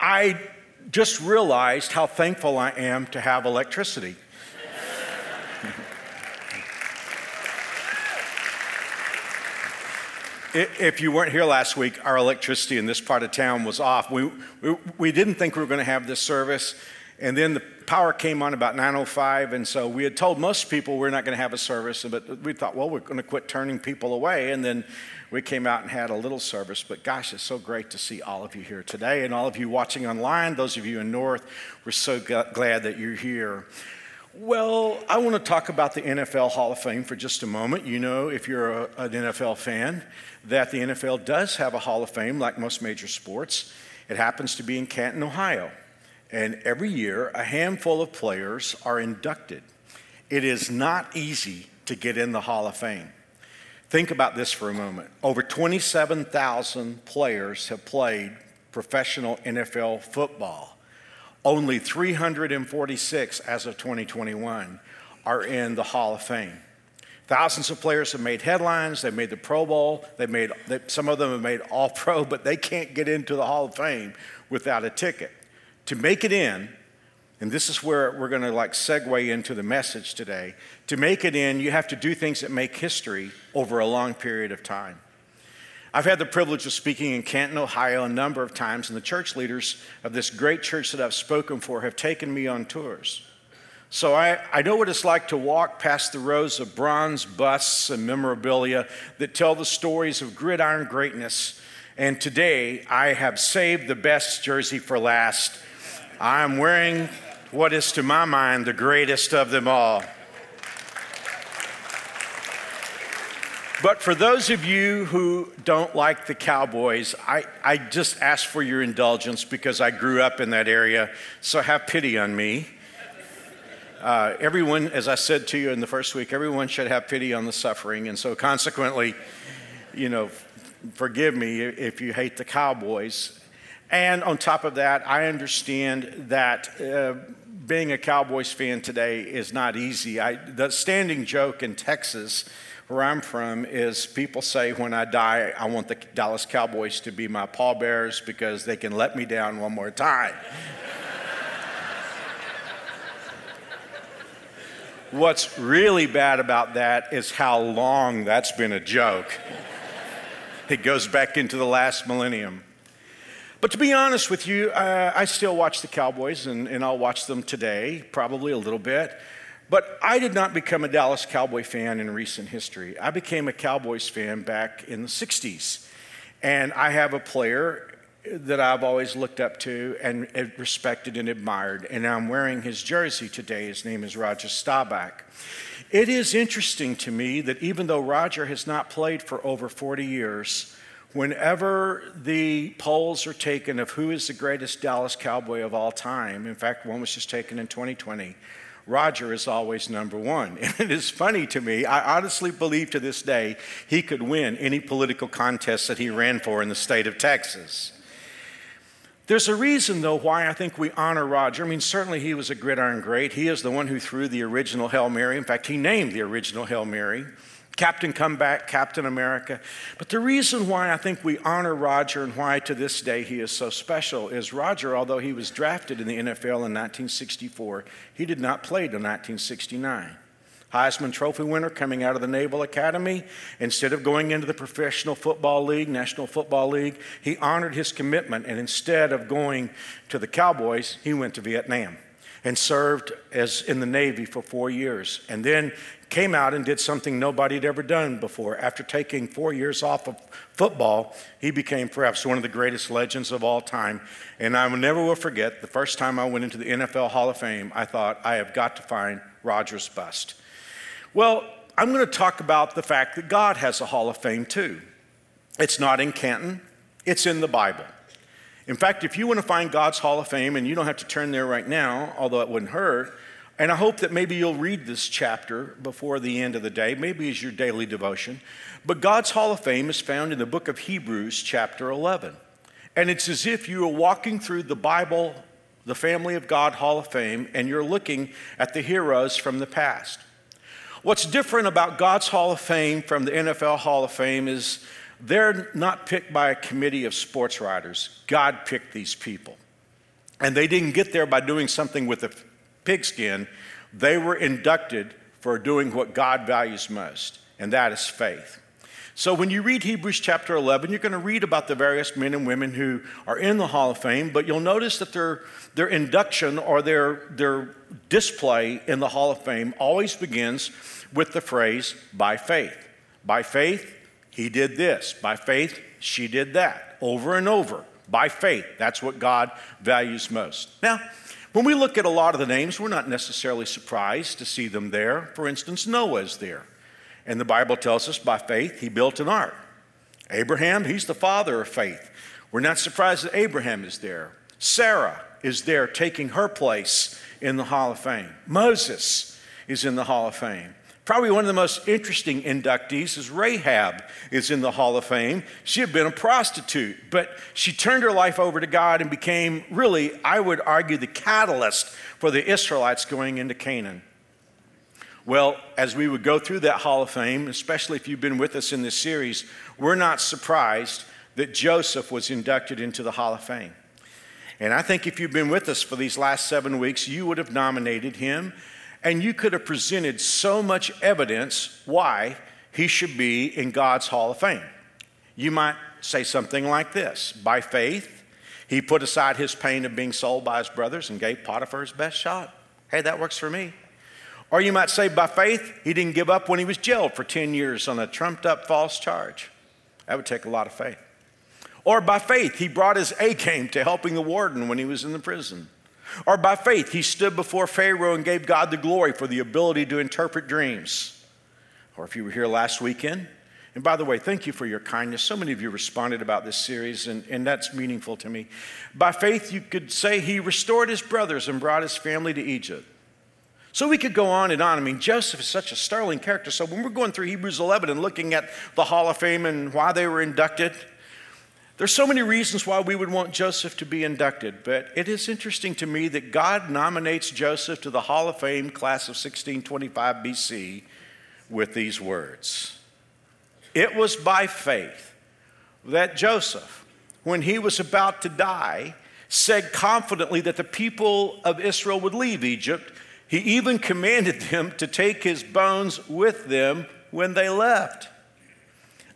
I just realized how thankful I am to have electricity. if you weren't here last week, our electricity in this part of town was off. We, we, we didn't think we were going to have this service. And then the power came on about 9.05, and so we had told most people we're not going to have a service, but we thought, well, we're going to quit turning people away. And then we came out and had a little service. But gosh, it's so great to see all of you here today, and all of you watching online, those of you in North, we're so glad that you're here. Well, I want to talk about the NFL Hall of Fame for just a moment. You know, if you're a, an NFL fan, that the NFL does have a Hall of Fame like most major sports. It happens to be in Canton, Ohio. And every year, a handful of players are inducted. It is not easy to get in the Hall of Fame. Think about this for a moment. Over 27,000 players have played professional NFL football. Only 346 as of 2021 are in the Hall of Fame. Thousands of players have made headlines. They've made the Pro Bowl. They've made, they, some of them have made All Pro, but they can't get into the Hall of Fame without a ticket. To make it in, and this is where we're going to like segue into the message today. To make it in, you have to do things that make history over a long period of time. I've had the privilege of speaking in Canton, Ohio a number of times, and the church leaders of this great church that I've spoken for have taken me on tours. So I, I know what it's like to walk past the rows of bronze busts and memorabilia that tell the stories of gridiron greatness. And today I have saved the best jersey for last. I'm wearing what is to my mind the greatest of them all. But for those of you who don't like the Cowboys, I, I just ask for your indulgence because I grew up in that area, so have pity on me. Uh, everyone, as I said to you in the first week, everyone should have pity on the suffering, and so consequently, you know, forgive me if you hate the Cowboys. And on top of that, I understand that uh, being a Cowboys fan today is not easy. I, the standing joke in Texas, where I'm from, is people say when I die, I want the Dallas Cowboys to be my pallbearers because they can let me down one more time. What's really bad about that is how long that's been a joke. It goes back into the last millennium. But to be honest with you, uh, I still watch the Cowboys, and, and I'll watch them today, probably a little bit. But I did not become a Dallas Cowboy fan in recent history. I became a Cowboys fan back in the 60s. And I have a player that I've always looked up to and respected and admired. And I'm wearing his jersey today. His name is Roger Staubach. It is interesting to me that even though Roger has not played for over 40 years, whenever the polls are taken of who is the greatest Dallas Cowboy of all time, in fact, one was just taken in 2020, Roger is always number one. And it is funny to me, I honestly believe to this day he could win any political contest that he ran for in the state of Texas. There's a reason, though, why I think we honor Roger. I mean, certainly he was a gridiron great. He is the one who threw the original Hail Mary. In fact, he named the original Hail Mary. Captain Comeback, Captain America. But the reason why I think we honor Roger and why to this day he is so special is Roger, although he was drafted in the NFL in 1964, he did not play till 1969. Heisman Trophy winner coming out of the Naval Academy. Instead of going into the Professional Football League, National Football League, he honored his commitment and instead of going to the Cowboys, he went to Vietnam and served as in the Navy for four years. And then came out and did something nobody had ever done before. After taking four years off of football, he became perhaps one of the greatest legends of all time. And I never will forget the first time I went into the NFL Hall of Fame, I thought, I have got to find Rogers' bust. Well, I'm going to talk about the fact that God has a Hall of Fame too. It's not in Canton, it's in the Bible. In fact, if you want to find God's Hall of Fame, and you don't have to turn there right now, although it wouldn't hurt, and I hope that maybe you'll read this chapter before the end of the day, maybe as your daily devotion. But God's Hall of Fame is found in the book of Hebrews, chapter 11. And it's as if you are walking through the Bible, the Family of God Hall of Fame, and you're looking at the heroes from the past. What's different about God's Hall of Fame from the NFL Hall of Fame is they're not picked by a committee of sports writers. God picked these people. And they didn't get there by doing something with the pigskin, they were inducted for doing what God values most, and that is faith. So when you read Hebrews chapter 11, you're going to read about the various men and women who are in the Hall of Fame, but you'll notice that their, their induction or their, their display in the Hall of Fame always begins with the phrase, by faith. By faith, he did this. By faith, she did that. Over and over. By faith. That's what God values most. Now, when we look at a lot of the names, we're not necessarily surprised to see them there. For instance, Noah is there. And the Bible tells us by faith he built an ark. Abraham, he's the father of faith. We're not surprised that Abraham is there. Sarah is there taking her place in the Hall of Fame. Moses is in the Hall of Fame. Probably one of the most interesting inductees is Rahab is in the Hall of Fame. She had been a prostitute, but she turned her life over to God and became really, I would argue, the catalyst for the Israelites going into Canaan. Well, as we would go through that Hall of Fame, especially if you've been with us in this series, we're not surprised that Joseph was inducted into the Hall of Fame. And I think if you've been with us for these last seven weeks, you would have nominated him and you could have presented so much evidence why he should be in God's Hall of Fame. You might say something like this By faith, he put aside his pain of being sold by his brothers and gave Potiphar his best shot. Hey, that works for me. Or you might say, by faith, he didn't give up when he was jailed for 10 years on a trumped up false charge. That would take a lot of faith. Or by faith, he brought his A game to helping the warden when he was in the prison. Or by faith, he stood before Pharaoh and gave God the glory for the ability to interpret dreams. Or if you were here last weekend, and by the way, thank you for your kindness. So many of you responded about this series, and, and that's meaningful to me. By faith, you could say he restored his brothers and brought his family to Egypt. So we could go on and on. I mean, Joseph is such a sterling character. So when we're going through Hebrews 11 and looking at the Hall of Fame and why they were inducted, there's so many reasons why we would want Joseph to be inducted, but it is interesting to me that God nominates Joseph to the Hall of Fame class of 1625 BC with these words It was by faith that Joseph, when he was about to die, said confidently that the people of Israel would leave Egypt. He even commanded them to take his bones with them when they left.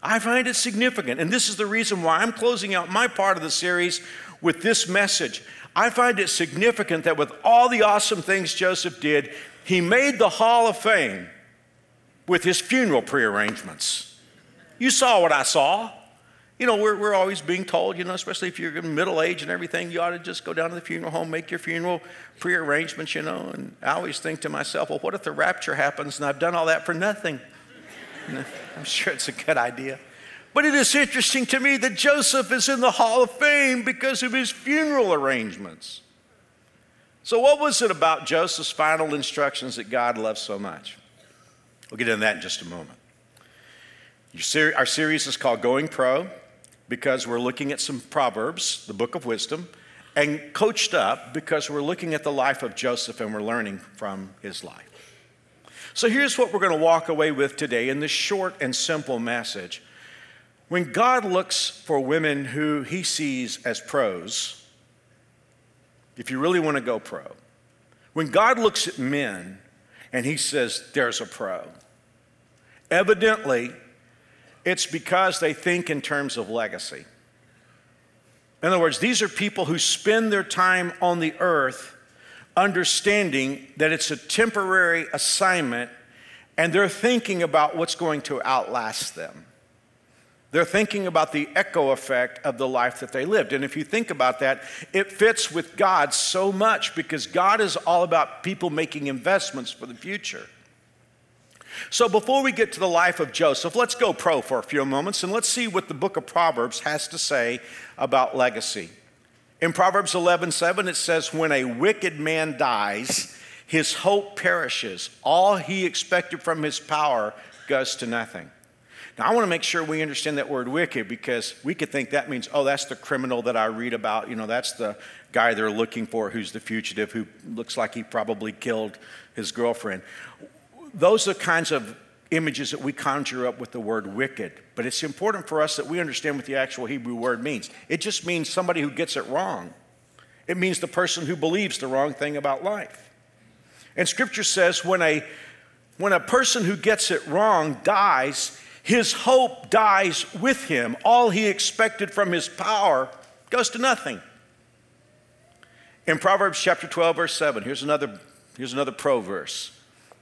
I find it significant. And this is the reason why I'm closing out my part of the series with this message. I find it significant that with all the awesome things Joseph did, he made the Hall of Fame with his funeral prearrangements. You saw what I saw. You know, we're, we're always being told, you know, especially if you're middle age and everything, you ought to just go down to the funeral home, make your funeral prearrangements, you know. And I always think to myself, well, what if the rapture happens and I've done all that for nothing? I'm sure it's a good idea. But it is interesting to me that Joseph is in the Hall of Fame because of his funeral arrangements. So, what was it about Joseph's final instructions that God loved so much? We'll get into that in just a moment. Our series is called Going Pro because we're looking at some Proverbs, the book of wisdom, and coached up because we're looking at the life of Joseph and we're learning from his life. So here's what we're going to walk away with today in this short and simple message. When God looks for women who he sees as pros, if you really want to go pro, when God looks at men and he says, there's a pro, evidently it's because they think in terms of legacy. In other words, these are people who spend their time on the earth understanding that it's a temporary assignment and they're thinking about what's going to outlast them. They're thinking about the echo effect of the life that they lived. And if you think about that, it fits with God so much because God is all about people making investments for the future. So before we get to the life of Joseph, let's go pro for a few moments and let's see what the book of Proverbs has to say about legacy. In Proverbs 11 7, it says, When a wicked man dies, his hope perishes. All he expected from his power goes to nothing. Now, I want to make sure we understand that word wicked because we could think that means, oh, that's the criminal that I read about. You know, that's the guy they're looking for who's the fugitive who looks like he probably killed his girlfriend. Those are kinds of images that we conjure up with the word wicked. But it's important for us that we understand what the actual Hebrew word means. It just means somebody who gets it wrong, it means the person who believes the wrong thing about life. And scripture says when a, when a person who gets it wrong dies, his hope dies with him. All he expected from his power goes to nothing. In Proverbs chapter 12, verse 7, here's another, here's another pro verse.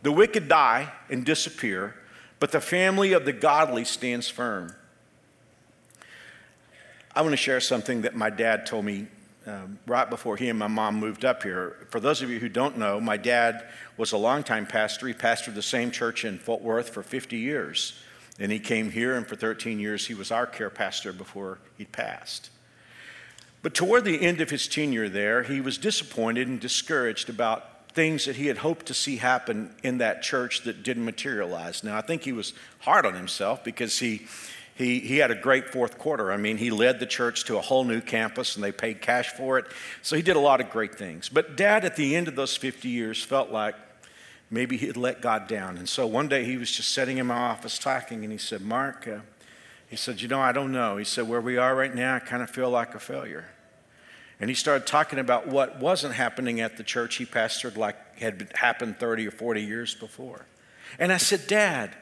The wicked die and disappear, but the family of the godly stands firm. I want to share something that my dad told me um, right before he and my mom moved up here. For those of you who don't know, my dad was a longtime pastor. He pastored the same church in Fort Worth for 50 years. And he came here, and for 13 years, he was our care pastor before he passed. But toward the end of his tenure there, he was disappointed and discouraged about things that he had hoped to see happen in that church that didn't materialize. Now, I think he was hard on himself because he, he, he had a great fourth quarter. I mean, he led the church to a whole new campus and they paid cash for it. So he did a lot of great things. But dad, at the end of those 50 years, felt like maybe he had let God down. And so one day he was just sitting in my office talking and he said, Mark, uh, he said, You know, I don't know. He said, Where we are right now, I kind of feel like a failure. And he started talking about what wasn't happening at the church he pastored like had happened 30 or 40 years before. And I said, Dad,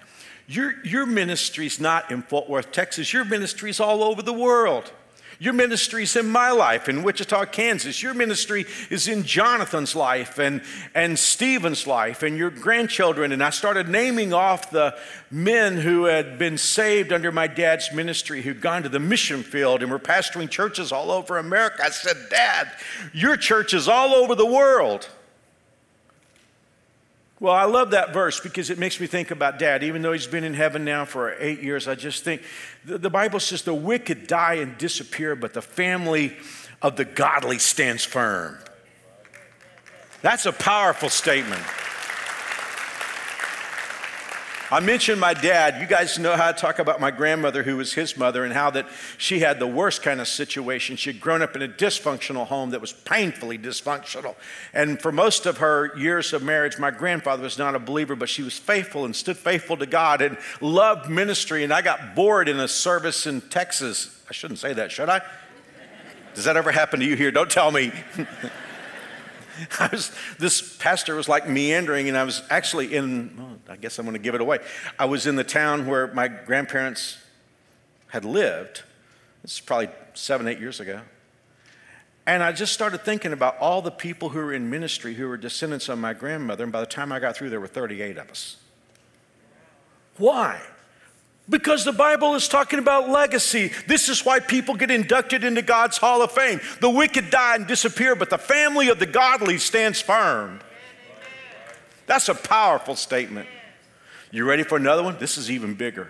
your, your ministry's not in Fort Worth, Texas. Your ministry's all over the world. Your ministry is in my life in Wichita, Kansas. Your ministry is in Jonathan's life and, and Stephen's life and your grandchildren. And I started naming off the men who had been saved under my dad's ministry, who'd gone to the mission field and were pastoring churches all over America. I said, Dad, your church is all over the world. Well, I love that verse because it makes me think about dad. Even though he's been in heaven now for eight years, I just think the, Bible says the wicked die and disappear, but the family of the godly stands firm. That's a powerful statement. I mentioned my dad. You guys know how I talk about my grandmother, who was his mother, and how that she had the worst kind of situation. She had grown up in a dysfunctional home that was painfully dysfunctional. And for most of her years of marriage, my grandfather was not a believer, but she was faithful and stood faithful to God and loved ministry. And I got bored in a service in Texas. I shouldn't say that, should I? Does that ever happen to you here? Don't tell me. Was, this pastor was like meandering, and I was actually in, well, I guess I'm going to give it away. I was in the town where my grandparents had lived. This is probably seven, eight years ago. And I just started thinking about all the people who were in ministry who were descendants of my grandmother, and by the time I got through, there were 38 of us. Why? Because the Bible is talking about legacy. This is why people get inducted into God's Hall of Fame. The wicked die and disappear, but the family of the godly stands firm. That's a powerful statement. You ready for another one? This is even bigger.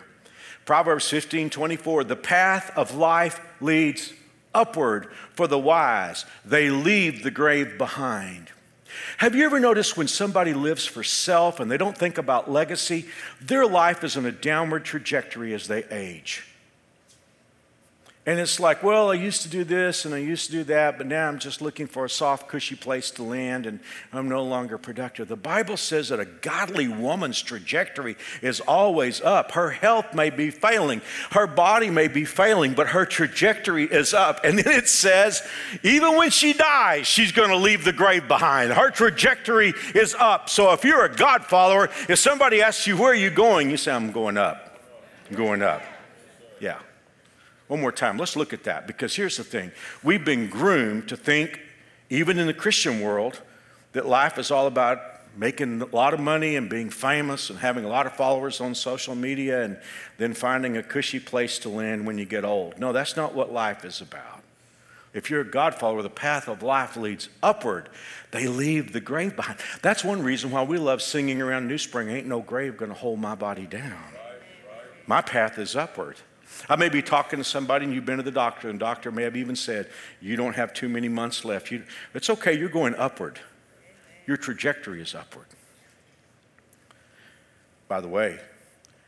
Proverbs 15 24. The path of life leads upward for the wise, they leave the grave behind. Have you ever noticed when somebody lives for self and they don't think about legacy, their life is on a downward trajectory as they age? And it's like, well, I used to do this and I used to do that, but now I'm just looking for a soft, cushy place to land and I'm no longer productive. The Bible says that a godly woman's trajectory is always up. Her health may be failing, her body may be failing, but her trajectory is up. And then it says, even when she dies, she's going to leave the grave behind. Her trajectory is up. So if you're a God follower, if somebody asks you, where are you going? You say, I'm going up. I'm going up. One more time, let's look at that because here's the thing. We've been groomed to think, even in the Christian world, that life is all about making a lot of money and being famous and having a lot of followers on social media and then finding a cushy place to land when you get old. No, that's not what life is about. If you're a God follower, the path of life leads upward. They leave the grave behind. That's one reason why we love singing around New Spring Ain't no grave gonna hold my body down. My path is upward. I may be talking to somebody and you've been to the doctor, and the doctor may have even said, You don't have too many months left. You, it's okay, you're going upward. Your trajectory is upward. By the way,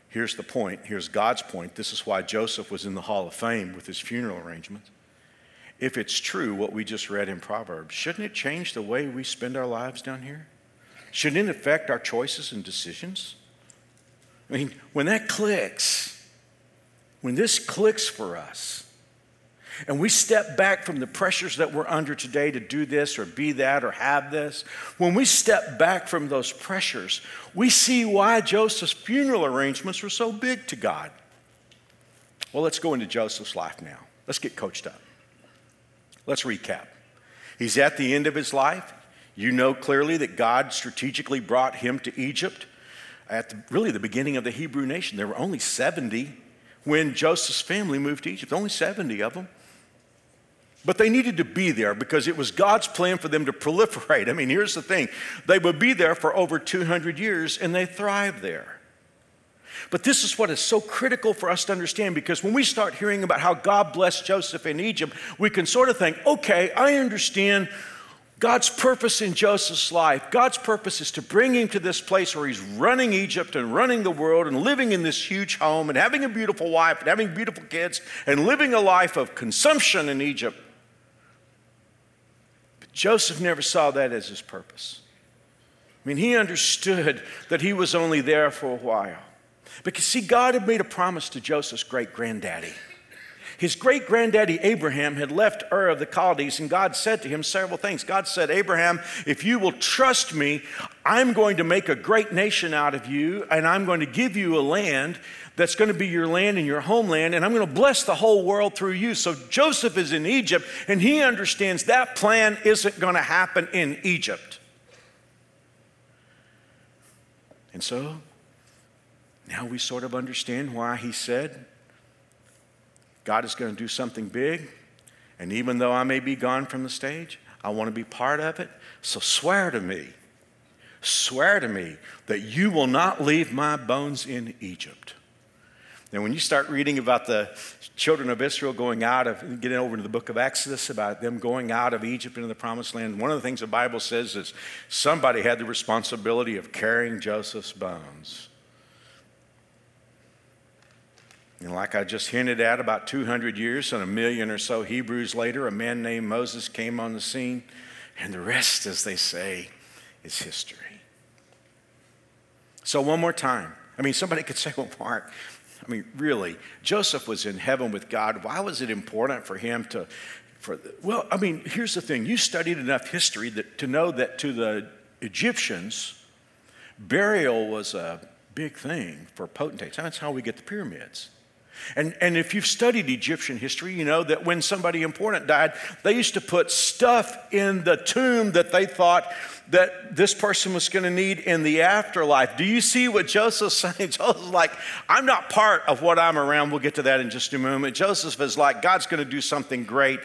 here's the point. Here's God's point. This is why Joseph was in the Hall of Fame with his funeral arrangements. If it's true what we just read in Proverbs, shouldn't it change the way we spend our lives down here? Shouldn't it affect our choices and decisions? I mean, when that clicks, when this clicks for us, and we step back from the pressures that we're under today to do this or be that or have this, when we step back from those pressures, we see why Joseph's funeral arrangements were so big to God. Well, let's go into Joseph's life now. Let's get coached up. Let's recap. He's at the end of his life. You know clearly that God strategically brought him to Egypt at the, really the beginning of the Hebrew nation. There were only 70 when Joseph's family moved to Egypt, only 70 of them. But they needed to be there because it was God's plan for them to proliferate. I mean, here's the thing they would be there for over 200 years and they thrived there. But this is what is so critical for us to understand because when we start hearing about how God blessed Joseph in Egypt, we can sort of think, okay, I understand God's purpose in Joseph's life, God's purpose is to bring him to this place where he's running Egypt and running the world and living in this huge home and having a beautiful wife and having beautiful kids and living a life of consumption in Egypt. But Joseph never saw that as his purpose. I mean, he understood that he was only there for a while. Because, see, God had made a promise to Joseph's great granddaddy. His great granddaddy Abraham had left Ur of the Chaldees, and God said to him several things. God said, Abraham, if you will trust me, I'm going to make a great nation out of you, and I'm going to give you a land that's going to be your land and your homeland, and I'm going to bless the whole world through you. So Joseph is in Egypt, and he understands that plan isn't going to happen in Egypt. And so now we sort of understand why he said, God is going to do something big. And even though I may be gone from the stage, I want to be part of it. So swear to me, swear to me that you will not leave my bones in Egypt. Now, when you start reading about the children of Israel going out of, getting over to the book of Exodus, about them going out of Egypt into the promised land, one of the things the Bible says is somebody had the responsibility of carrying Joseph's bones. And like I just hinted at, about 200 years and a million or so Hebrews later, a man named Moses came on the scene, and the rest, as they say, is history. So, one more time. I mean, somebody could say, well, Mark, I mean, really, Joseph was in heaven with God. Why was it important for him to, for, well, I mean, here's the thing. You studied enough history that, to know that to the Egyptians, burial was a big thing for potentates. That's how we get the pyramids. And, and if you've studied Egyptian history, you know that when somebody important died, they used to put stuff in the tomb that they thought that this person was going to need in the afterlife. Do you see what Joseph's saying? Joseph's like, I'm not part of what I'm around. We'll get to that in just a moment. Joseph is like, God's going to do something great,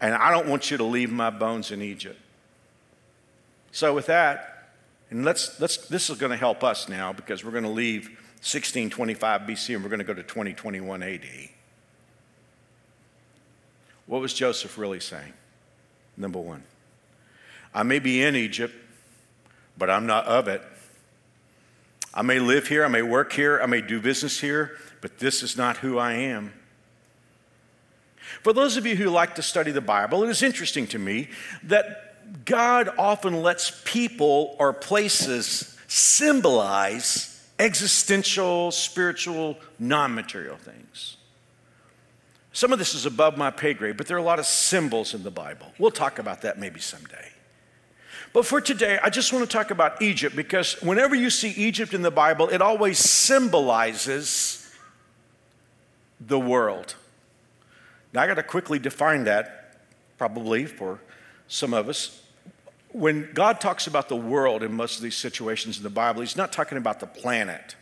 and I don't want you to leave my bones in Egypt. So, with that, and let's, let's, this is going to help us now because we're going to leave 1625 BC, and we're going to go to 2021 AD. What was Joseph really saying? Number one, I may be in Egypt, but I'm not of it. I may live here, I may work here, I may do business here, but this is not who I am. For those of you who like to study the Bible, it is interesting to me that God often lets people or places symbolize existential, spiritual, non material things. Some of this is above my pay grade, but there are a lot of symbols in the Bible. We'll talk about that maybe someday. But for today, I just want to talk about Egypt because whenever you see Egypt in the Bible, it always symbolizes the world. Now, I got to quickly define that, probably for some of us when God talks about the world in most of these situations in the Bible, He's not talking about the planet,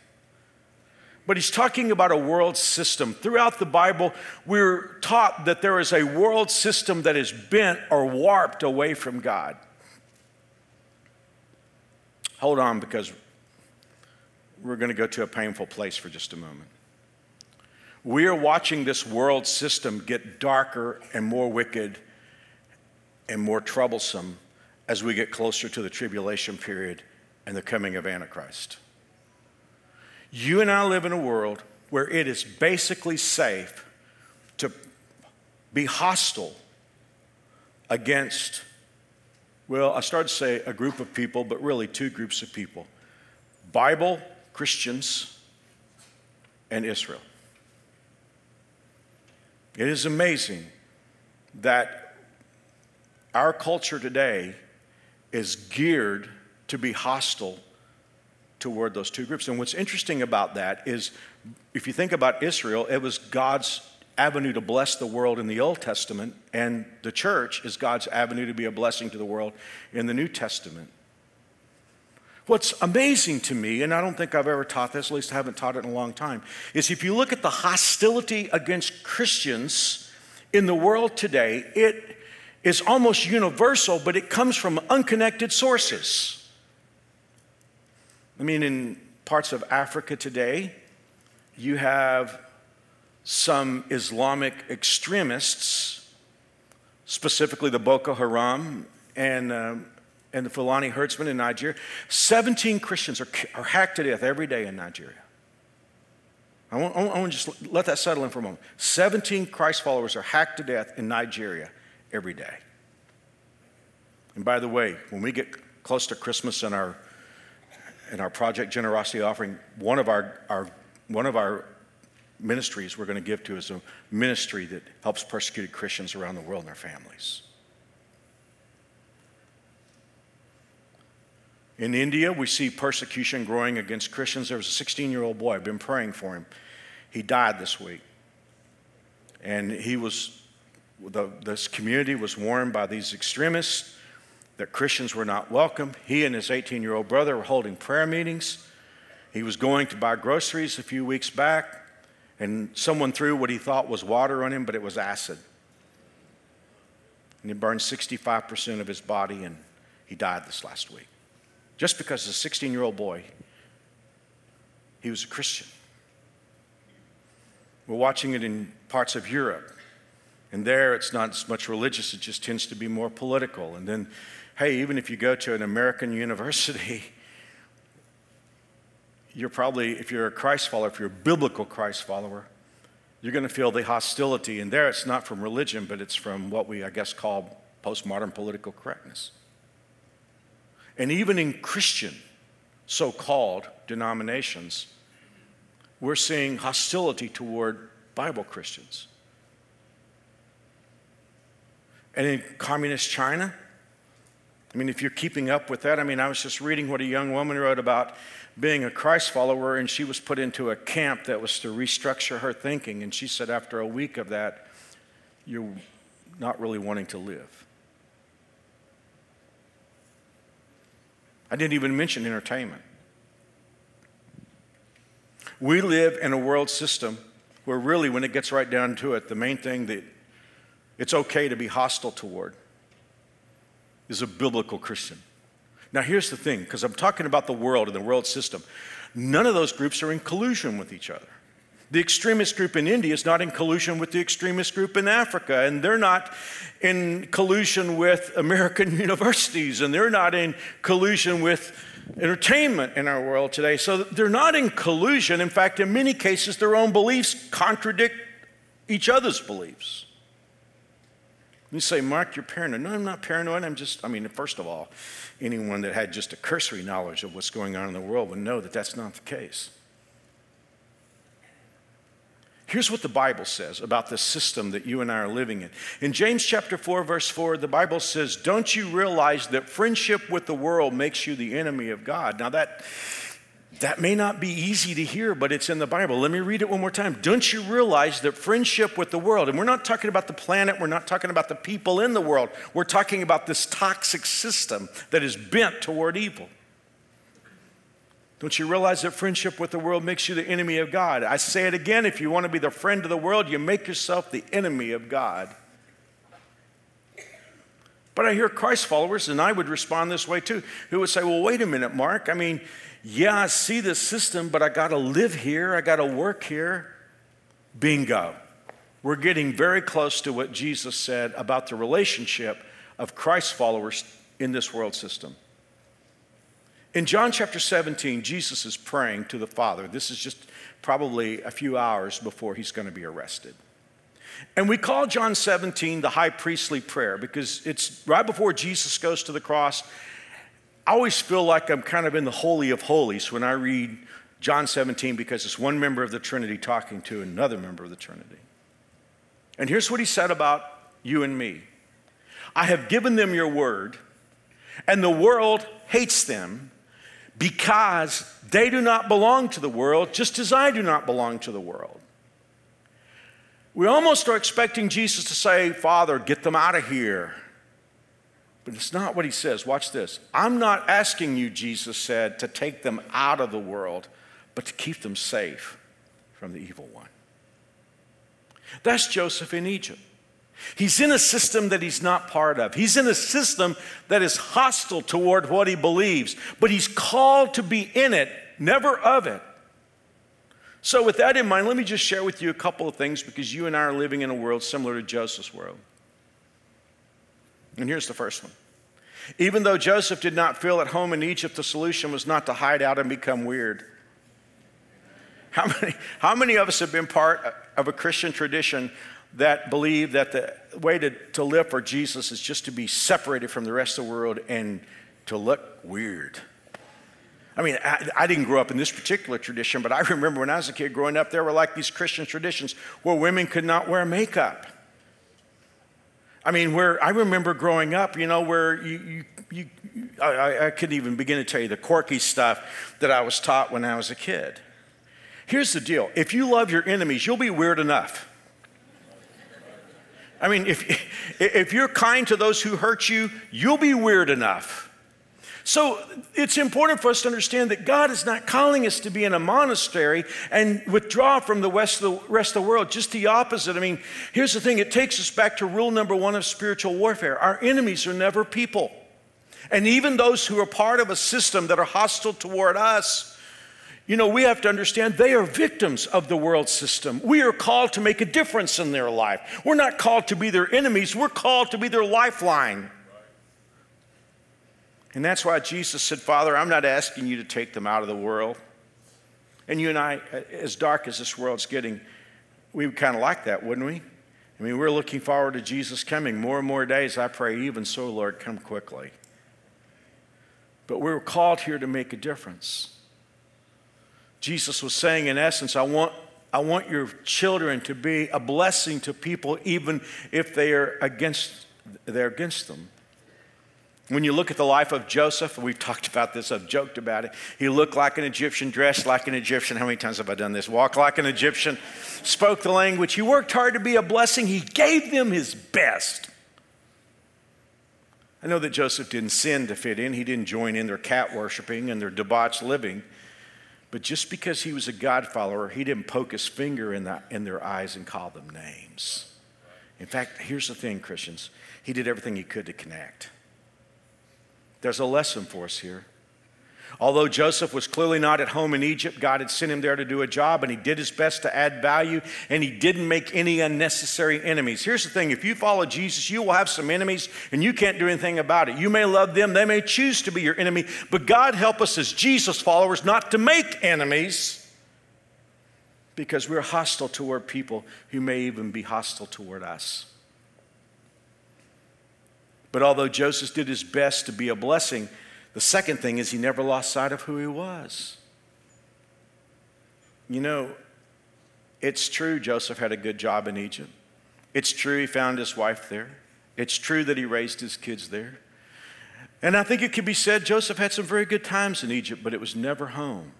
but He's talking about a world system. Throughout the Bible, we're taught that there is a world system that is bent or warped away from God. Hold on, because we're going to go to a painful place for just a moment. We are watching this world system get darker and more wicked and more troublesome as we get closer to the tribulation period and the coming of Antichrist. You and I live in a world where it is basically safe to be hostile against, well, I started to say a group of people, but really two groups of people Bible Christians and Israel. It is amazing that our culture today is geared to be hostile toward those two groups. And what's interesting about that is if you think about Israel, it was God's avenue to bless the world in the Old Testament, and the church is God's avenue to be a blessing to the world in the New Testament. What's amazing to me, and I don't think I've ever taught this, at least I haven't taught it in a long time, is if you look at the hostility against Christians in the world today, it is almost universal, but it comes from unconnected sources. I mean, in parts of Africa today, you have some Islamic extremists, specifically the Boko Haram and, um, and the Fulani herdsmen in Nigeria. 17 Christians are, are hacked to death every day in Nigeria. I want, I want to just let that settle in for a moment. 17 Christ followers are hacked to death in Nigeria every day. And by the way, when we get close to Christmas and our in our Project Generosity offering, one of our, our, one of our ministries we're going to give to is a ministry that helps persecuted Christians around the world and their families. In India, we see persecution growing against Christians. There was a 16 year old boy, I've been praying for him. He died this week. And he was, the, this community was warned by these extremists that Christians were not welcome. He and his 18 year old brother were holding prayer meetings. He was going to buy groceries a few weeks back and someone threw what he thought was water on him, but it was acid. And he burned 65% of his body, and he died this last week. Just because a 16 year old boy, he was a Christian. We're watching it in parts of Europe. And there, it's not as much religious, it just tends to be more political. And then, hey, even if you go to an American university, you're probably, if you're a Christ follower, if you're a biblical Christ follower, you're going to feel the hostility. And there it's not from religion, but it's from what we, I guess, call postmodern political correctness. And even in Christian, so called denominations, we're seeing hostility toward Bible Christians. And in communist China, I mean, if you're keeping up with that, I mean, I was just reading what a young woman wrote about being a Christ follower, and she was put into a camp that was to restructure her thinking. And she said, after a week of that, you're not really wanting to live. I didn't even mention entertainment. We live in a world system where, really, when it gets right down to it, the main thing that it's okay to be hostile toward is a biblical Christian. Now, here's the thing because I'm talking about the world and the world system. None of those groups are in collusion with each other. The extremist group in India is not in collusion with the extremist group in Africa, and they're not in collusion with American universities, and they're not in collusion with entertainment in our world today. So they're not in collusion. In fact, in many cases, their own beliefs contradict each other's beliefs. You say, Mark, you're paranoid. No, I'm not paranoid. I'm just, I mean, first of all, anyone that had just a cursory knowledge of what's going on in the world would know that that's not the case. Here's what the Bible says about the system that you and I are living in. In James chapter 4, verse 4, the Bible says, Don't you realize that friendship with the world makes you the enemy of God? Now, that that may not be easy to hear, but it's in the Bible. Let me read it one more time. Don't you realize that friendship with the world, and we're not talking about the planet, we're not talking about the people in the world, we're talking about this toxic system that is bent toward evil. Don't you realize that friendship with the world makes you the enemy of God? I say it again if you want to be the friend of the world, you make yourself the enemy of God. But I hear Christ followers, and I would respond this way too, who would say, Well, wait a minute, Mark. I mean, yeah, I see the system, but I got to live here, I got to work here. Bingo. We're getting very close to what Jesus said about the relationship of Christ followers in this world system. In John chapter 17, Jesus is praying to the Father. This is just probably a few hours before he's going to be arrested. And we call John 17 the high priestly prayer because it's right before Jesus goes to the cross. I always feel like I'm kind of in the Holy of Holies when I read John 17 because it's one member of the Trinity talking to another member of the Trinity. And here's what he said about you and me I have given them your word, and the world hates them because they do not belong to the world, just as I do not belong to the world. We almost are expecting Jesus to say, Father, get them out of here. But it's not what he says. Watch this. I'm not asking you, Jesus said, to take them out of the world, but to keep them safe from the evil one. That's Joseph in Egypt. He's in a system that he's not part of. He's in a system that is hostile toward what he believes, but he's called to be in it, never of it. So, with that in mind, let me just share with you a couple of things because you and I are living in a world similar to Joseph's world. And here's the first one. Even though Joseph did not feel at home in Egypt, the solution was not to hide out and become weird. How many, how many of us have been part of a Christian tradition that believe that the way to, to live for Jesus is just to be separated from the rest of the world and to look weird? I mean, I, I, didn't grow up in this particular tradition, but I remember when I was a kid growing up, there were like these Christian traditions where women could not wear makeup. I mean, where I remember growing up, you know, where you, you, you I, I couldn't even begin to tell you the quirky stuff that I was taught when I was a kid. Here's the deal if you love your enemies, you'll be weird enough. I mean, if, if you're kind to those who hurt you, you'll be weird enough. So it's important for us to understand that God is not calling us to be in a monastery and withdraw from the rest of the, rest of the world. Just the opposite. I mean, here's the thing it takes us back to rule number one of spiritual warfare our enemies are never people. And even those who are part of a system that are hostile toward us, you know, we have to understand they are victims of the world system. We are called to make a difference in their life. We're not called to be their enemies, we're called to be their lifeline. And that's why Jesus said, Father, I'm not asking you to take them out of the world. And you and I, as dark as this world's getting, we would kind of like that, wouldn't we? I mean, we're looking forward to Jesus coming more and more days. I pray, even so, Lord, come quickly. But we're called here to make a difference. Jesus was saying, in essence, I want, I want your children to be a blessing to people, even if they are against, they're against them. When you look at the life of Joseph, we've talked about this, I've joked about it. He looked like an Egyptian, dressed like an Egyptian. How many times have I done this? Walked like an Egyptian, spoke the language. He worked hard to be a blessing. He gave them his best. I know that Joseph didn't sin to fit in, he didn't join in their cat worshiping and their debauched living. But just because he was a God follower, he didn't poke his finger in, the, in their eyes and call them names. In fact, here's the thing, Christians he did everything he could to connect. There's a lesson for us here. Although Joseph was clearly not at home in Egypt, God had sent him there to do a job, and he did his best to add value, and he didn't make any unnecessary enemies. Here's the thing if you follow Jesus, you will have some enemies, and you can't do anything about it. You may love them, they may choose to be your enemy, but God help us as Jesus followers not to make enemies because we're hostile toward people who may even be hostile toward us. But although Joseph did his best to be a blessing, the second thing is he never lost sight of who he was. You know, it's true Joseph had a good job in Egypt. It's true he found his wife there. It's true that he raised his kids there. And I think it could be said Joseph had some very good times in Egypt, but it was never home.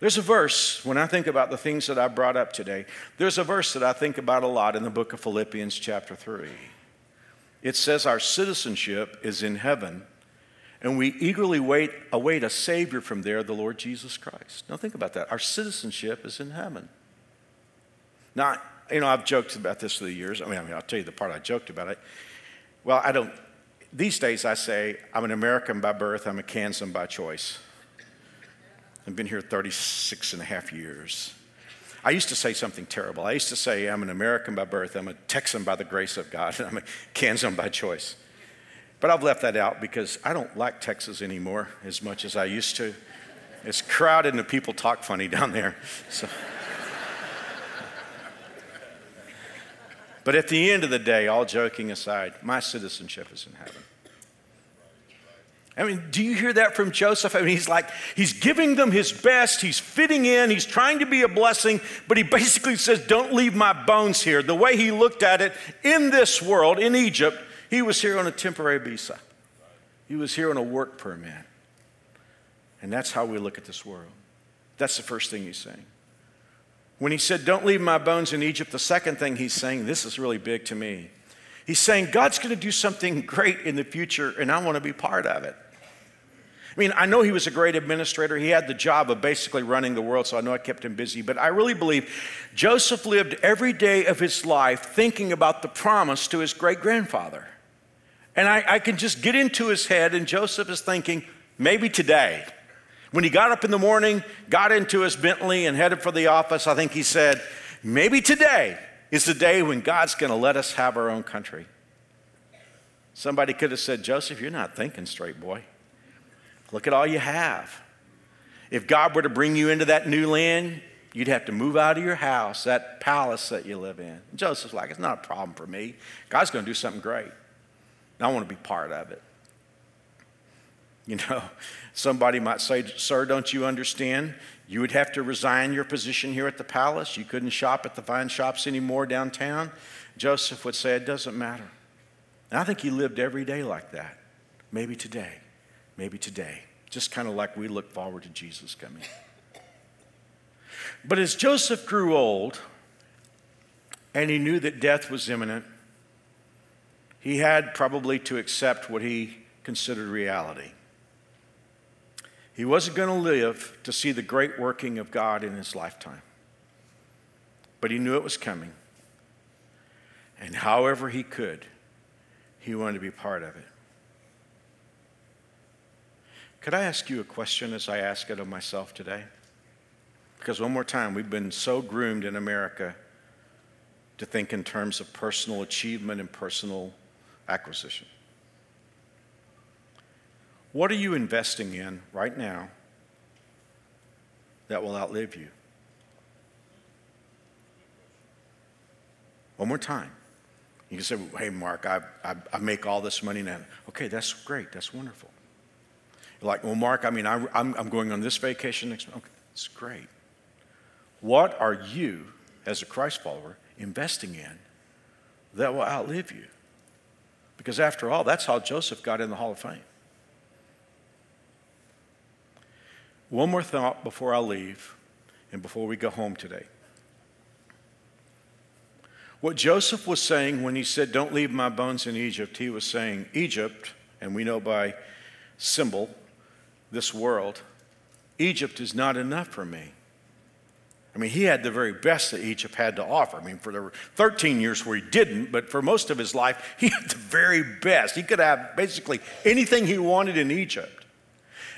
There's a verse, when I think about the things that I brought up today, there's a verse that I think about a lot in the book of Philippians, chapter 3. It says our citizenship is in heaven, and we eagerly wait, await a Savior from there, the Lord Jesus Christ. Now, think about that. Our citizenship is in heaven. Now, you know, I've joked about this for the years. I mean, I mean, I'll tell you the part I joked about it. Well, I don't, these days I say, I'm an American by birth, I'm a Kansan by choice. I've been here 36 and a half years. I used to say something terrible. I used to say, I'm an American by birth, I'm a Texan by the grace of God, and I'm a Kansan by choice. But I've left that out because I don't like Texas anymore as much as I used to. It's crowded and the people talk funny down there. So. but at the end of the day, all joking aside, my citizenship is in heaven. I mean, do you hear that from Joseph? I mean, he's like, he's giving them his best, he's fitting in, he's trying to be a blessing, but he basically says, Don't leave my bones here. The way he looked at it in this world, in Egypt, he was here on a temporary visa, he was here on a work permit. And that's how we look at this world. That's the first thing he's saying. When he said, Don't leave my bones in Egypt, the second thing he's saying, this is really big to me. He's saying, God's going to do something great in the future, and I want to be part of it. I mean, I know he was a great administrator. He had the job of basically running the world, so I know I kept him busy. But I really believe Joseph lived every day of his life thinking about the promise to his great grandfather. And I, I, can just get into his head, and Joseph is thinking, maybe today. When he got up in the morning, got into his Bentley, and headed for the office, I think he said, maybe today is the day when God's going to let us have our own country. Somebody could have said, Joseph, you're not thinking straight, boy. Look at all you have. If God were to bring you into that new land, you'd have to move out of your house, that palace that you live in. And Joseph's like, it's not a problem for me. God's going to do something great. And I want to be part of it. You know, somebody might say, Sir, don't you understand? You would have to resign your position here at the palace. You couldn't shop at the fine shops anymore downtown. Joseph would say, It doesn't matter. And I think he lived every day like that. Maybe today maybe today, just kind of like we look forward to Jesus coming. But as Joseph grew old and he knew that death was imminent, he had probably to accept what he considered reality. He wasn't going to live to see the great working of God in his lifetime, but he knew it was coming. And however he could, he wanted to be part of it. Could I ask you a question as I ask it of myself today? Because, one more time, we've been so groomed in America to think in terms of personal achievement and personal acquisition. What are you investing in right now that will outlive you? One more time. You can say, hey, Mark, I, I, I make all this money now. Okay, that's great. That's wonderful like, well, Mark, I mean, I, I'm, I'm going on this vacation next month. Okay, it's great. What are you, as a Christ follower, investing in that will outlive you? Because after all, that's how Joseph got in the Hall of Fame. One more thought before I leave and before we go home today. What Joseph was saying when he said, Don't leave my bones in Egypt, he was saying, Egypt, and we know by symbol this world, Egypt is not enough for me. I mean, he had the very best that Egypt had to offer. I mean, for the 13 years where he didn't, but for most of his life, he had the very best. He could have basically anything he wanted in Egypt.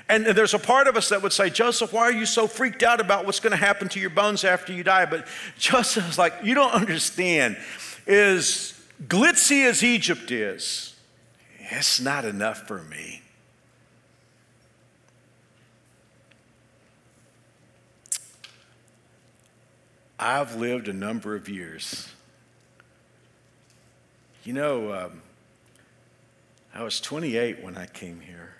And there's a part of us that would say, Joseph, why are you so freaked out about what's going to happen to your bones after you die? But Joseph is like, you don't understand. Is glitzy as Egypt is, it's not enough for me. I've lived a number of years. You know, um, I was 28 when I came here.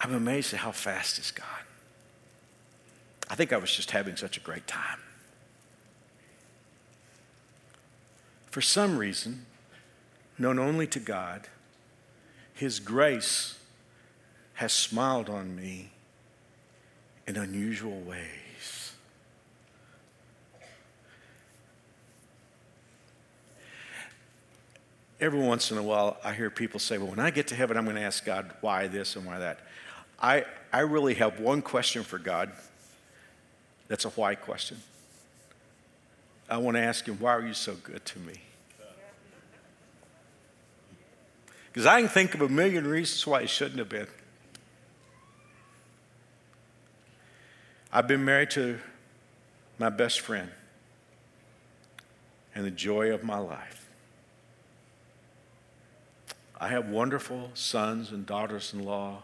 I'm amazed at how fast it's gone. I think I was just having such a great time. For some reason, known only to God, His grace has smiled on me in unusual ways. Every once in a while, I hear people say, well, when I get to heaven, I'm going to ask God why this and why that. I, I really have one question for God that's a why question. I want to ask Him, why are you so good to me? Because I can think of a million reasons why He shouldn't have been. I've been married to my best friend and the joy of my life. I have wonderful sons and daughters in law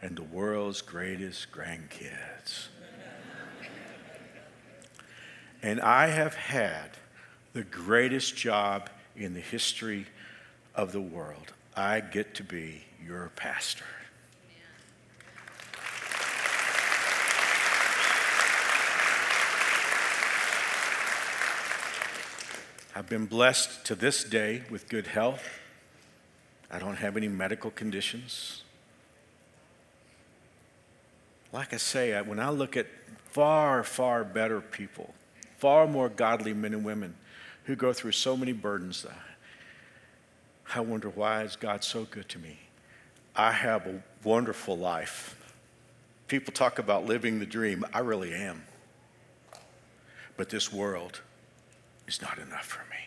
and the world's greatest grandkids. and I have had the greatest job in the history of the world. I get to be your pastor. I've been blessed to this day with good health. I don't have any medical conditions. Like I say, when I look at far, far better people, far more godly men and women who go through so many burdens, I wonder why is God so good to me? I have a wonderful life. People talk about living the dream. I really am. But this world is not enough for me.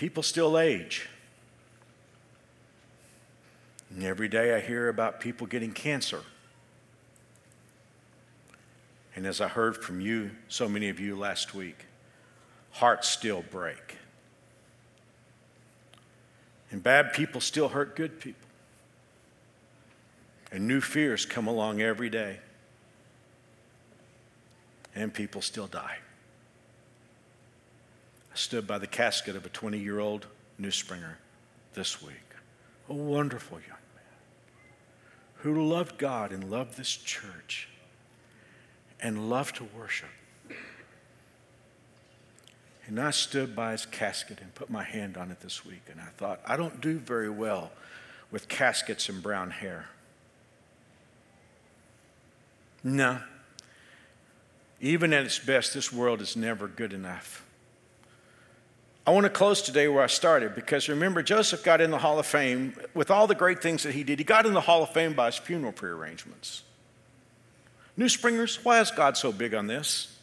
People still age. And every day I hear about people getting cancer. And as I heard from you, so many of you last week, hearts still break. And bad people still hurt good people. And new fears come along every day and people still die. Stood by the casket of a 20 year old New Springer this week, a wonderful young man who loved God and loved this church and loved to worship. And I stood by his casket and put my hand on it this week, and I thought, I don't do very well with caskets and brown hair. No, even at its best, this world is never good enough. I want to close today where I started because remember, Joseph got in the Hall of Fame with all the great things that he did. He got in the Hall of Fame by his funeral prearrangements. New Springers, why is God so big on this?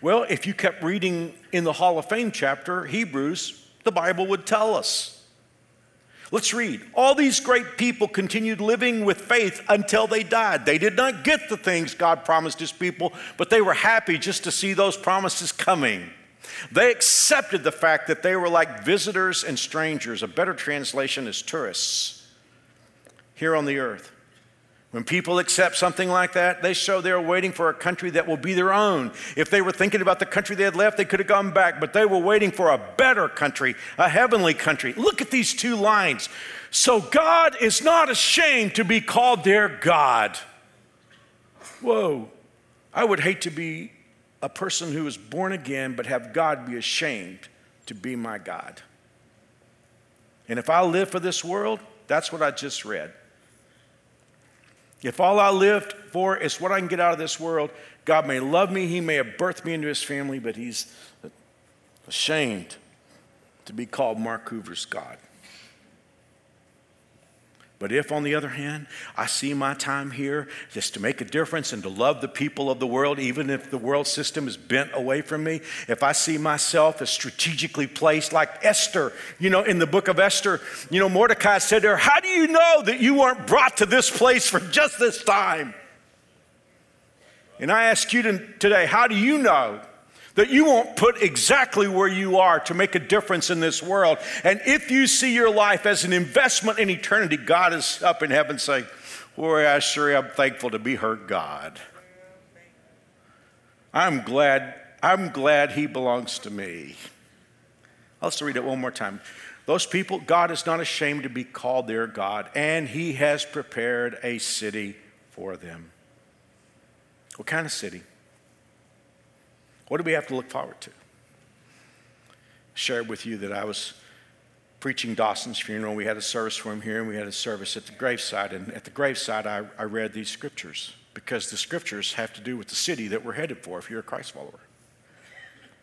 Well, if you kept reading in the Hall of Fame chapter, Hebrews, the Bible would tell us. Let's read. All these great people continued living with faith until they died. They did not get the things God promised his people, but they were happy just to see those promises coming. They accepted the fact that they were like visitors and strangers. A better translation is tourists here on the earth. When people accept something like that, they show they're waiting for a country that will be their own. If they were thinking about the country they had left, they could have gone back, but they were waiting for a better country, a heavenly country. Look at these two lines. So God is not ashamed to be called their God. Whoa. I would hate to be a person who is born again, but have God be ashamed to be my God. And if I live for this world, that's what I just read. If all I lived for is what I can get out of this world, God may love me, He may have birthed me into His family, but He's ashamed to be called Mark Hoover's God. But if, on the other hand, I see my time here just to make a difference and to love the people of the world, even if the world system is bent away from me, if I see myself as strategically placed like Esther, you know, in the book of Esther, you know, Mordecai said to her, How do you know that you weren't brought to this place for just this time? And I ask you to, today, how do you know that you won't put exactly where you are to make a difference in this world. And if you see your life as an investment in eternity, God is up in heaven saying, Boy, I sure am thankful to be her God. I'm glad, I'm glad he belongs to me. Let's read it one more time. Those people, God is not ashamed to be called their God, and he has prepared a city for them. What kind of city? What do we have to look forward to? Shared with you that I was preaching Dawson's funeral. We had a service for him here, and we had a service at the graveside. And at the graveside, I, I read these scriptures because the scriptures have to do with the city that we're headed for if you're a Christ follower.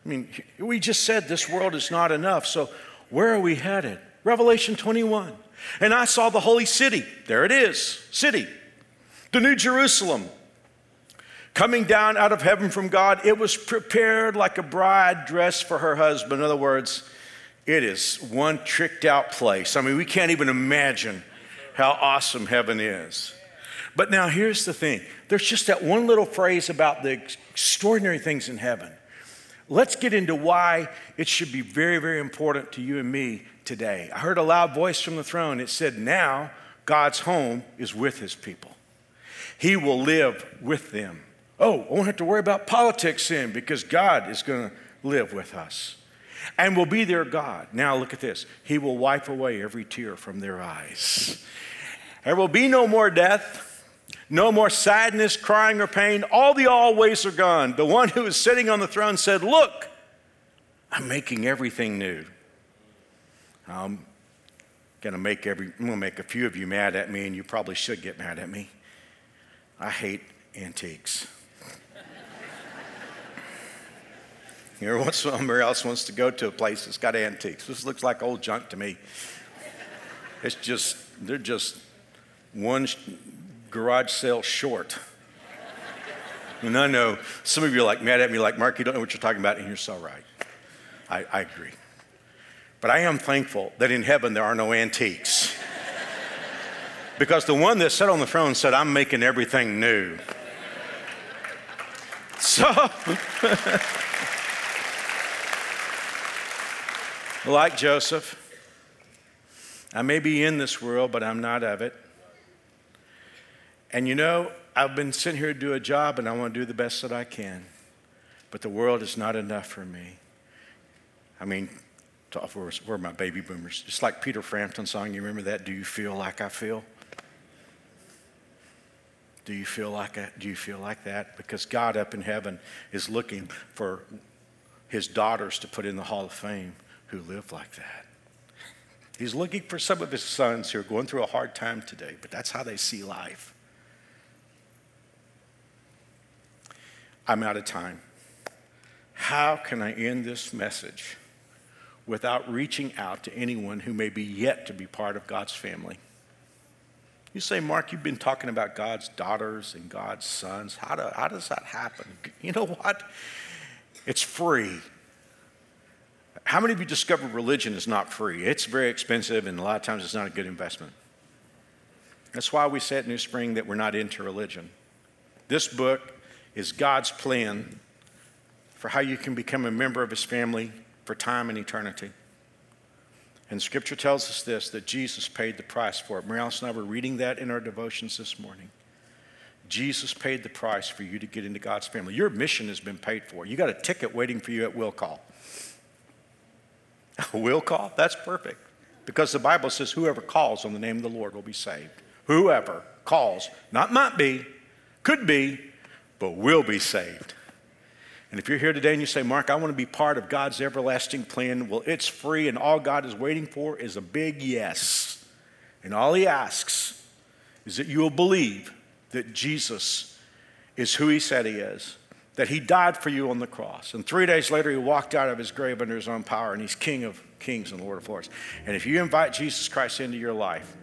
I mean, we just said this world is not enough, so where are we headed? Revelation 21. And I saw the holy city. There it is, city. The New Jerusalem coming down out of heaven from God. It was prepared like a bride dressed for her husband. In other words, it is one tricked out place. I mean, we can't even imagine how awesome heaven is. But now here's the thing there's just that one little phrase about the extraordinary things in heaven. Let's get into why it should be very, very important to you and me today. I heard a loud voice from the throne. It said, Now God's home is with his people, he will live with them. Oh, I won't have to worry about politics then because God is going to live with us and will be their God. Now look at this He will wipe away every tear from their eyes. There will be no more death. No more sadness, crying, or pain. All the always are gone. The one who is sitting on the throne said, Look, I'm making everything new. I'm gonna make every I'm gonna make a few of you mad at me, and you probably should get mad at me. I hate antiques. Everyone somewhere else wants to go to a place that's got antiques. This looks like old junk to me. It's just, they're just one garage sale short. And I know some of you are like mad at me, like, Mark, you don't know what you're talking about, and you're so right. I, I agree. But I am thankful that in heaven there are no antiques. because the one that sat on the throne said, I'm making everything new. So, like Joseph, I may be in this world, but I'm not of it. And you know, I've been sitting here to do a job and I want to do the best that I can. But the world is not enough for me. I mean, we're my baby boomers? Just like Peter Frampton song, you remember that? Do you feel like I feel? Do you feel like do you feel like that? Because God up in heaven is looking for his daughters to put in the Hall of Fame who live like that. He's looking for some of his sons who are going through a hard time today, but that's how they see life. I'm out of time. How can I end this message without reaching out to anyone who may be yet to be part of God's family? You say, Mark, you've been talking about God's daughters and God's sons. How, do, how does that happen? You know what? It's free. How many of you discovered religion is not free? It's very expensive, and a lot of times it's not a good investment. That's why we say at New Spring that we're not into religion. This book is God's plan for how you can become a member of His family for time and eternity. And Scripture tells us this that Jesus paid the price for it. Mary Alice and I were reading that in our devotions this morning. Jesus paid the price for you to get into God's family. Your mission has been paid for. You got a ticket waiting for you at will call. will call? That's perfect. Because the Bible says whoever calls on the name of the Lord will be saved. Whoever calls, not might be, could be, but will be saved. And if you're here today and you say, Mark, I want to be part of God's everlasting plan, well, it's free, and all God is waiting for is a big yes. And all He asks is that you will believe that Jesus is who He said He is, that He died for you on the cross. And three days later, He walked out of His grave under His own power, and He's King of kings and Lord of lords. And if you invite Jesus Christ into your life,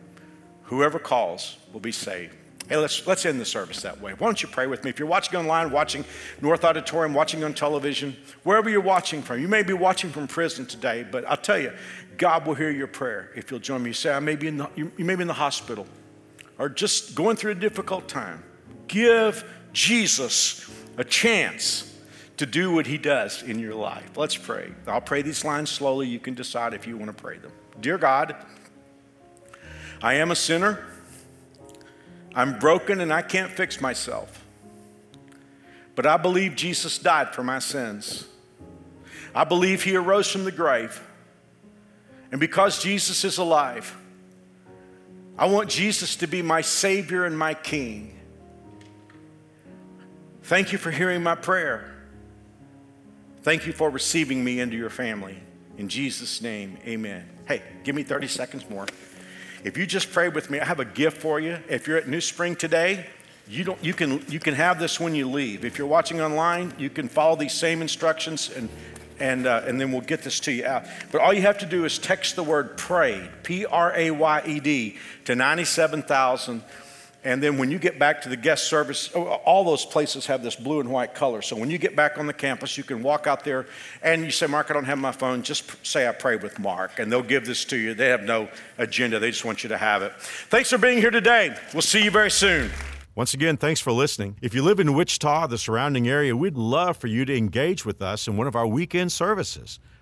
whoever calls will be saved. Hey, let's, let's end the service that way. Why don't you pray with me? If you're watching online, watching North Auditorium, watching on television, wherever you're watching from, you may be watching from prison today, but I'll tell you, God will hear your prayer if you'll join me. You say, I may be in the, you, may be in the hospital or just going through a difficult time. Give Jesus a chance to do what he does in your life. Let's pray. I'll pray these lines slowly. You can decide if you want to pray them. Dear God, I am a sinner. I'm broken and I can't fix myself. But I believe Jesus died for my sins. I believe he arose from the grave. And because Jesus is alive, I want Jesus to be my Savior and my King. Thank you for hearing my prayer. Thank you for receiving me into your family. In Jesus' name, amen. Hey, give me 30 seconds more. If you just pray with me, I have a gift for you. If you're at New Spring today, you, don't, you, can, you can have this when you leave. If you're watching online, you can follow these same instructions and, and, uh, and then we'll get this to you out. But all you have to do is text the word prayed, P R A Y E D, to 97,000. And then when you get back to the guest service, oh, all those places have this blue and white color. So when you get back on the campus, you can walk out there and you say, Mark, I don't have my phone. Just say, I prayed with Mark. And they'll give this to you. They have no agenda, they just want you to have it. Thanks for being here today. We'll see you very soon. Once again, thanks for listening. If you live in Wichita, the surrounding area, we'd love for you to engage with us in one of our weekend services.